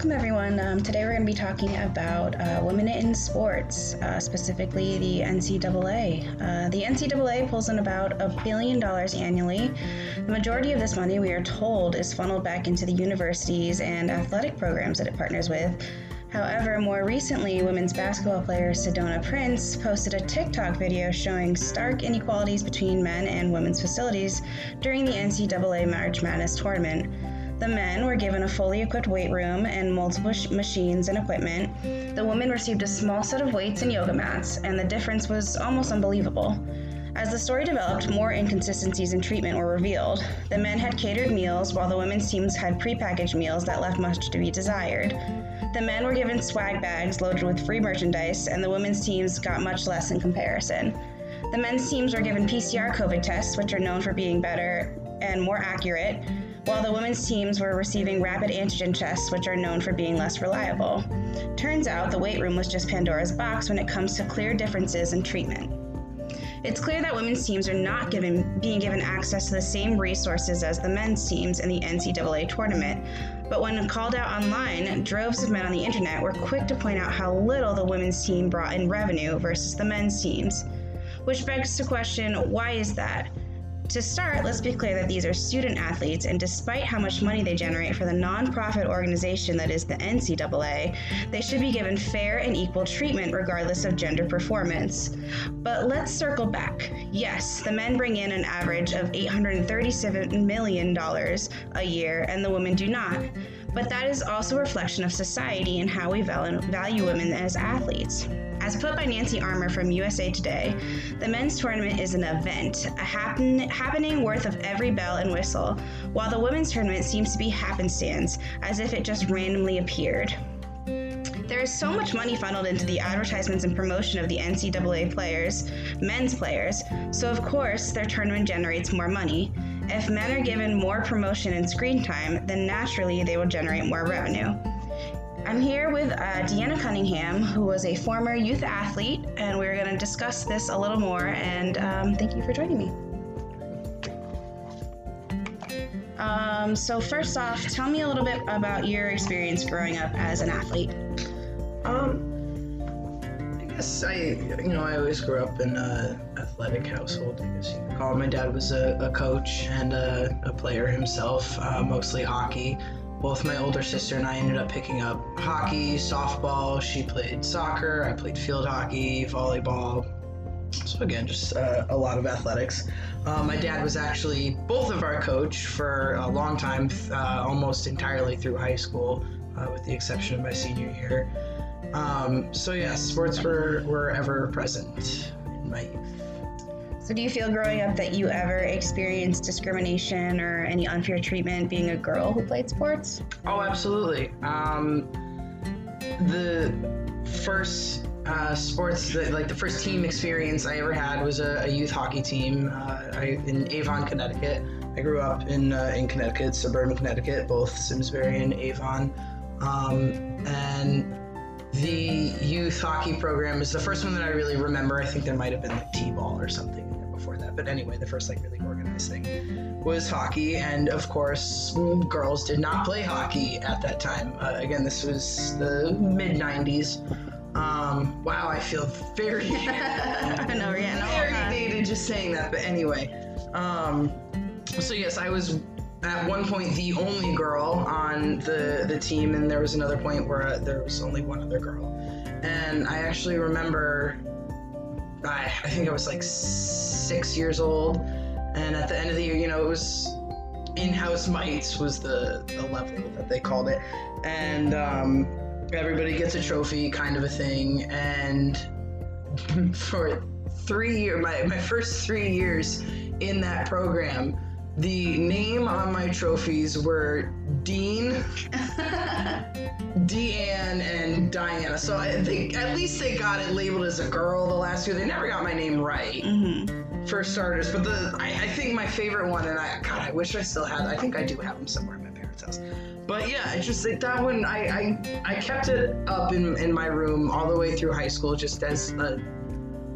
welcome everyone. Um, today we're going to be talking about uh, women in sports, uh, specifically the NCAA. Uh, the NCAA pulls in about a billion dollars annually. The majority of this money, we are told, is funneled back into the universities and athletic programs that it partners with. However, more recently, women's basketball player Sedona Prince posted a TikTok video showing stark inequalities between men and women's facilities during the NCAA March Madness tournament. The men were given a fully equipped weight room and multiple sh- machines and equipment. The women received a small set of weights and yoga mats, and the difference was almost unbelievable. As the story developed, more inconsistencies in treatment were revealed. The men had catered meals, while the women's teams had prepackaged meals that left much to be desired. The men were given swag bags loaded with free merchandise, and the women's teams got much less in comparison. The men's teams were given PCR COVID tests, which are known for being better and more accurate, while the women's teams were receiving rapid antigen tests, which are known for being less reliable. Turns out the weight room was just Pandora's box when it comes to clear differences in treatment. It's clear that women's teams are not given, being given access to the same resources as the men's teams in the NCAA tournament. But when called out online, droves of men on the internet were quick to point out how little the women's team brought in revenue versus the men's teams. Which begs the question why is that? To start, let's be clear that these are student athletes, and despite how much money they generate for the nonprofit organization that is the NCAA, they should be given fair and equal treatment regardless of gender performance. But let's circle back. Yes, the men bring in an average of $837 million a year, and the women do not. But that is also a reflection of society and how we value women as athletes. As put by Nancy Armour from USA Today, the men's tournament is an event, a happen- happening worth of every bell and whistle, while the women's tournament seems to be happenstance, as if it just randomly appeared. There is so much money funneled into the advertisements and promotion of the NCAA players, men's players, so of course their tournament generates more money. If men are given more promotion and screen time, then naturally they will generate more revenue. I'm here with uh, Deanna Cunningham, who was a former youth athlete, and we're going to discuss this a little more. And um, thank you for joining me. Um, so, first off, tell me a little bit about your experience growing up as an athlete. Um, I guess I, you know, I always grew up in an athletic household. I guess you call. My dad was a, a coach and a, a player himself, uh, mostly hockey both my older sister and I ended up picking up hockey, softball. She played soccer. I played field hockey, volleyball. So again, just uh, a lot of athletics. Uh, my dad was actually both of our coach for a long time, uh, almost entirely through high school, uh, with the exception of my senior year. Um, so yeah, sports were, were ever present in my youth. So, do you feel growing up that you ever experienced discrimination or any unfair treatment being a girl who played sports? Oh, absolutely. Um, the first uh, sports, the, like the first team experience I ever had was a, a youth hockey team uh, I, in Avon, Connecticut. I grew up in uh, in Connecticut, suburban Connecticut, both Simsbury and Avon, um, and the youth hockey program is the first one that I really remember. I think there might have been like t-ball or something before that. But anyway, the first like really organized thing was hockey, and of course, girls did not play hockey at that time. Uh, again, this was the mid '90s. Um, wow, I feel very, I know, yeah, no, very dated just saying that. But anyway, um, so yes, I was at one point the only girl on the the team, and there was another point where uh, there was only one other girl. And I actually remember I, I think I was like six years old, and at the end of the year, you know, it was in-house mites was the, the level that they called it, and um, everybody gets a trophy, kind of a thing, and for three years, my, my first three years in that program, the name on my trophies were Dean, Deanne, and Diana. So I think at least they got it labeled as a girl the last year. They never got my name right. Mm-hmm. For starters, but the I, I, think my favorite one, and I God, I wish I still had. I think I do have them somewhere in my parents' house. But yeah, it's just like that one. I I, I kept it up in in my room all the way through high school, just as a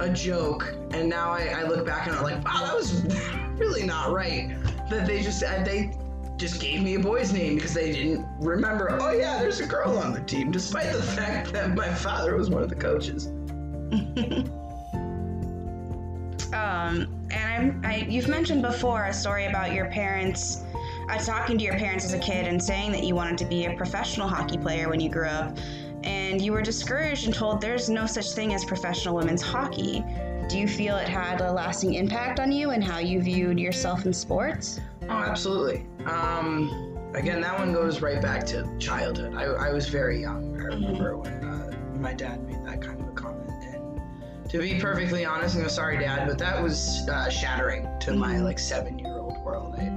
a joke. And now I, I look back and I'm like, wow, that was really not right. That they just they just gave me a boy's name because they didn't remember. Oh yeah, there's a girl on the team, despite the fact that my father was one of the coaches. Um, and I'm, I, you've mentioned before a story about your parents, uh, talking to your parents as a kid and saying that you wanted to be a professional hockey player when you grew up, and you were discouraged and told there's no such thing as professional women's hockey. Do you feel it had a lasting impact on you and how you viewed yourself in sports? Oh, absolutely. Um, again, that one goes right back to childhood. I, I was very young. I remember when uh, my dad made that kind of a comment. And to be perfectly honest, I'm sorry, Dad, but that was uh, shattering to my like seven-year-old world. I,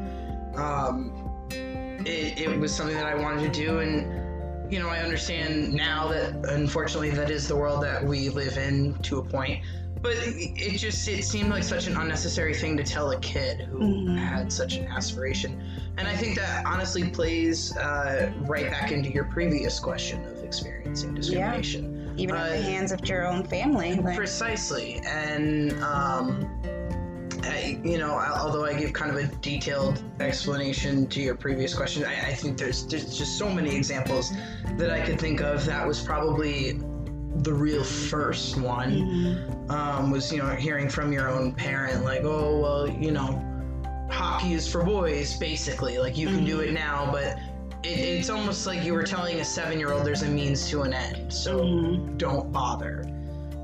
um, it, it was something that I wanted to do, and you know, I understand now that unfortunately that is the world that we live in to a point. But it just it seemed like such an unnecessary thing to tell a kid who Mhm. had such an aspiration, and I think that honestly plays uh, right back into your previous question of experiencing discrimination. Even at the Uh, hands of your own family. like- Precisely, and um, I, you know, although I give kind of a detailed explanation to your previous question, I, I think there's there's just so many examples that I could think of. That was probably the real first one. Mhm. Um, was you know hearing from your own parent like, oh well, you know, hockey is for boys, basically. Like you can do it now, but. It, it's almost like you were telling a seven-year-old there's a means to an end. So Mhm. don't bother.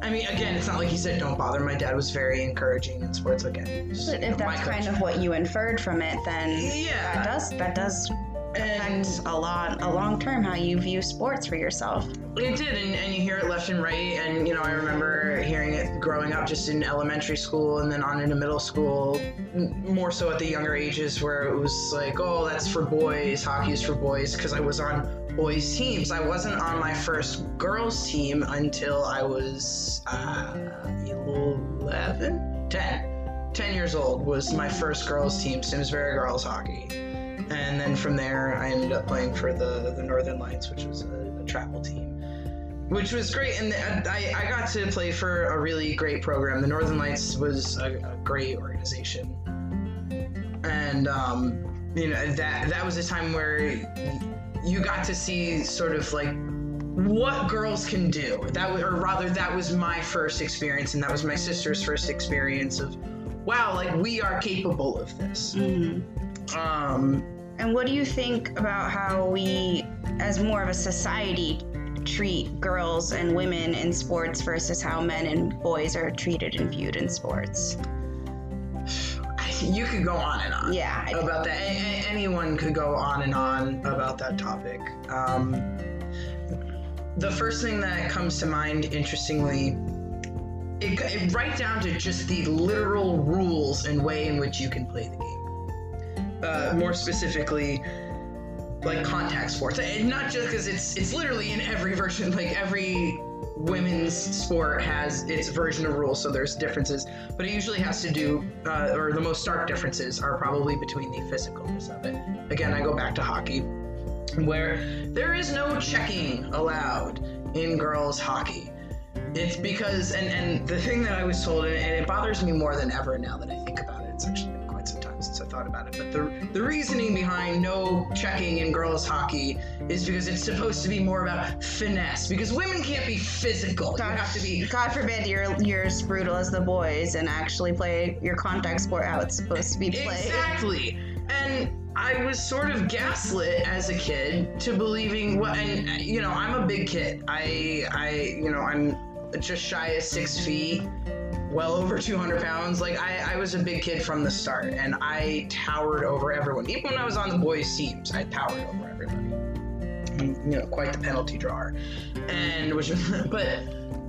I mean, again, it's not like he said don't bother. My dad was very encouraging in sports. Again, But if know, that's kind of what you inferred from it, then Yeah. that does that does affect a lot, a long term how you view sports for yourself. it did, and, and you hear it left and right. And you know, I remember hearing it growing up, just in elementary school, and then on into middle school. More so at the younger ages, where it was like, oh, that's for boys. Hockey is for boys, because I was on boys teams. I wasn't on my first girls team until I was uh, 11, 10. 10 years old was my first girls team, Simsbury Girls Hockey. And then from there, I ended up playing for the, the Northern Lights, which was a, a travel team, which was great. And I, I got to play for a really great program. The Northern Lights was a, a great organization. And, um, you know, that, that was a time where you got to see sort of like what girls can do. That was, or rather, that was my first experience, and that was my sister's first experience of, wow, like we are capable of this. Um, And what do you think about how we, as more of a society, treat girls and women in sports versus how men and boys are treated and viewed in sports? you could go on and on. Yeah. I- about that. A- anyone could go on and on about that topic. Um, the first thing that comes to mind, interestingly, it, it right down to just the literal rules and way in which you can play the game. Uh, more specifically, like contact sports, and not just because it's it's literally in every version. Like every women's sport has its version of rules, so there's differences. But it usually has to do, uh, or the most stark differences are probably between the physicalness of it. Again, I go back to hockey, where there is no checking allowed in girls' hockey. It's because, and, and the thing that I was told, and it bothers me more than ever now that I think about it, it's actually thought about it, but the, the reasoning behind no checking in girls' hockey is because it's supposed to be more about finesse, because women can't be physical. You have to be God forbid you're you're as brutal as the boys and actually play your contact sport how it's supposed to be played. Exactly. And I was sort of gaslit as a kid to believing what and you know, I'm a big kid. I I you know, I'm just shy of six feet, well over 200 pounds. Like I, I was a big kid from the start, and I towered over everyone. Even when I was on the boys' teams, I towered over everybody. Mm, You know, quite the penalty drawer, and which, but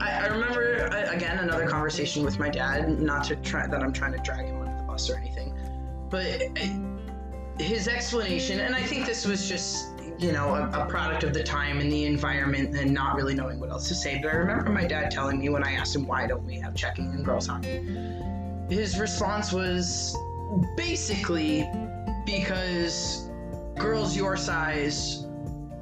I, I remember again another conversation with my dad. Not to try that I'm trying to drag him under the bus or anything, but his explanation, and I think this was just you know a, a product of the time and the environment and not really knowing what else to say. But I remember my dad telling me when I asked him why don't we have checking in girls hockey, his response was basically because girls your size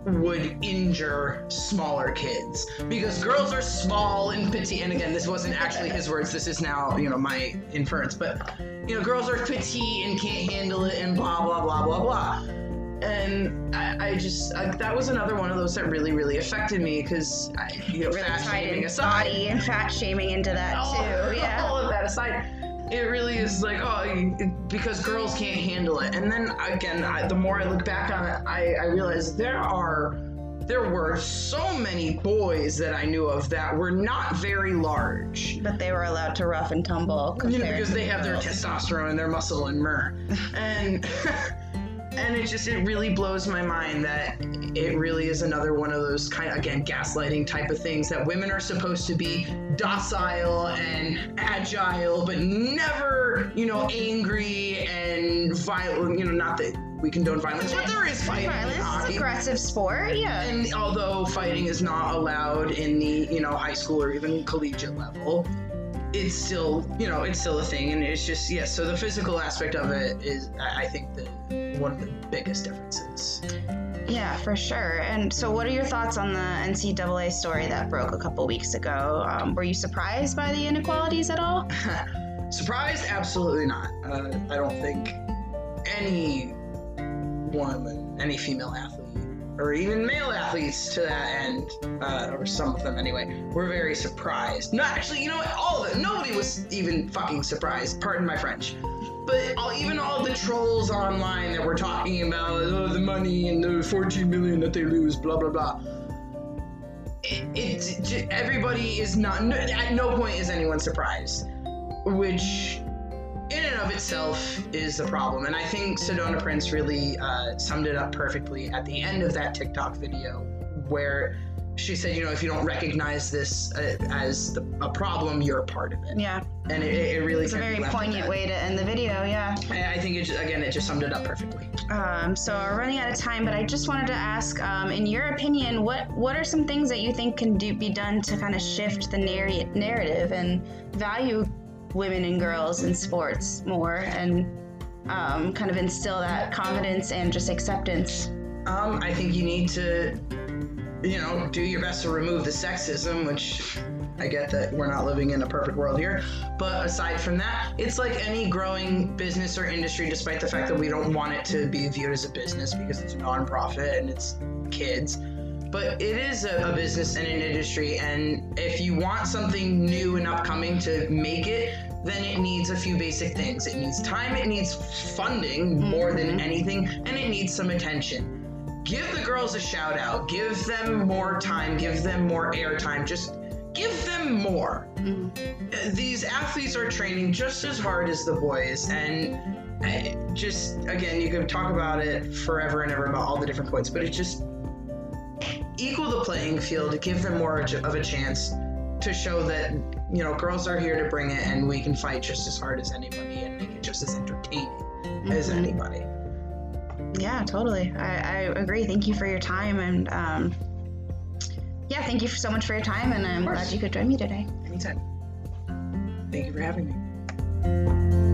would injure smaller kids. Because girls are small and petite. And again this wasn't actually his words. This is now you know my inference. But you know girls are petite and can't handle it and blah blah blah blah blah and I, I just I, that was another one of those that really really affected me because you know really fat shaming in aside, body and fat shaming into that all, too. Yeah. all of that aside, it really is like oh because girls can't handle it. And then again, I, the more I look back on it, I, I realize there are there were so many boys that I knew of that were not very large. But they were allowed to rough and tumble. You know, because they have their testosterone and their muscle and myrrh. and and it just it really blows my mind that it really is another one of those kind of again gaslighting type of things that women are supposed to be docile and agile but never you know angry and violent you know not that we condone violence but there is fighting in Violence, hockey aggressive sport. Yeah. and although fighting is not allowed in the you know high school or even collegiate level, it's still you know it's still a thing, and it's just yes. so the physical aspect of it is, I I think, the one of the biggest differences. Yeah, for sure. And so, what are your thoughts on the NCAA story that broke a couple weeks ago? Um, were you surprised by the inequalities at all? Surprised? Absolutely not. Uh, I don't think any woman, any female athlete, or even male athletes to that end, uh, or some of them anyway, were very surprised. No, actually, you know what? All of it. Nobody was even fucking surprised. Pardon my French. But all, even all the trolls online that were talking about oh, the money and the 14 million that they lose, blah blah blah. It, it, everybody is not. No, at no point is anyone surprised, which in and of itself is the problem. And I think Sedona Prince really uh, summed it up perfectly at the end of that TikTok video, where she said, you know, if you don't recognize this uh, as the, a problem, you're a part of it. Yeah, And it, it really it's a very poignant way to end the video. Yeah. And I think it just, again, it just summed it up perfectly. Um, so we're running out of time, but I just wanted to ask, um, in your opinion, what what are some things that you think can do be done to kind of shift the narr- narrative and value women and girls in sports more, and um, kind of instill that confidence and just acceptance? Um, I think you need to, you know, do your best to remove the sexism, which I get that we're not living in a perfect world here. But aside from that, it's like any growing business or industry, despite the fact that we don't want it to be viewed as a business because it's a nonprofit and it's kids. But it is a, a business and an industry, and if you want something new and upcoming to make it, then it needs a few basic things. It needs time, it needs funding more than mm-hmm. anything, and it needs some attention give the girls a shout out. Give them more time. Give them more airtime. Just give them more. Mhm. Uh, these athletes are training just as hard as the boys and uh, just again you can talk about it forever and ever about all the different points but it just equal the playing field. Give them more of a chance to show that you know girls are here to bring it and we can fight just as hard as anybody and make it just as entertaining as Mhm. anybody Yeah, totally. I, I agree. Thank you for your time, and um, yeah, thank you so much for your time, and I'm glad you could join me today. anytime thank you for having me